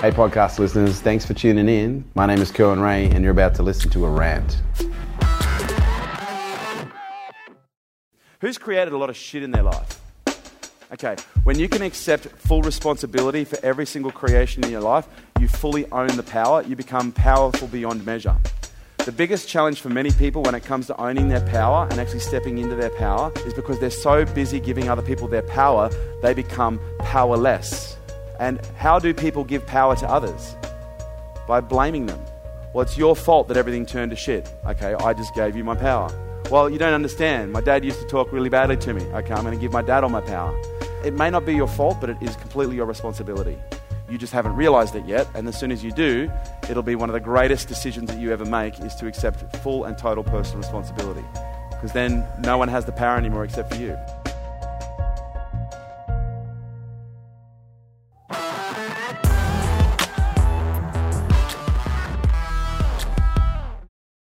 Hey, podcast listeners, thanks for tuning in. My name is Kerwin Rae, and you're about to listen to a rant. Who's created a lot of shit in their life? Okay, when you can accept full responsibility for every single creation in your life, you fully own the power, you become powerful beyond measure. The biggest challenge for many people when it comes to owning their power and actually stepping into their power is because they're so busy giving other people their power, they become powerless. And how do people give power to others? By blaming them. Well, it's your fault that everything turned to shit. Okay, I just gave you my power. Well, you don't understand. My dad used to talk really badly to me. Okay, I'm going to give my dad all my power. It may not be your fault, but it is completely your responsibility. You just haven't realized it yet, and as soon as you do, it'll be one of the greatest decisions that you ever make is to accept full and total personal responsibility. Because then no one has the power anymore except for you.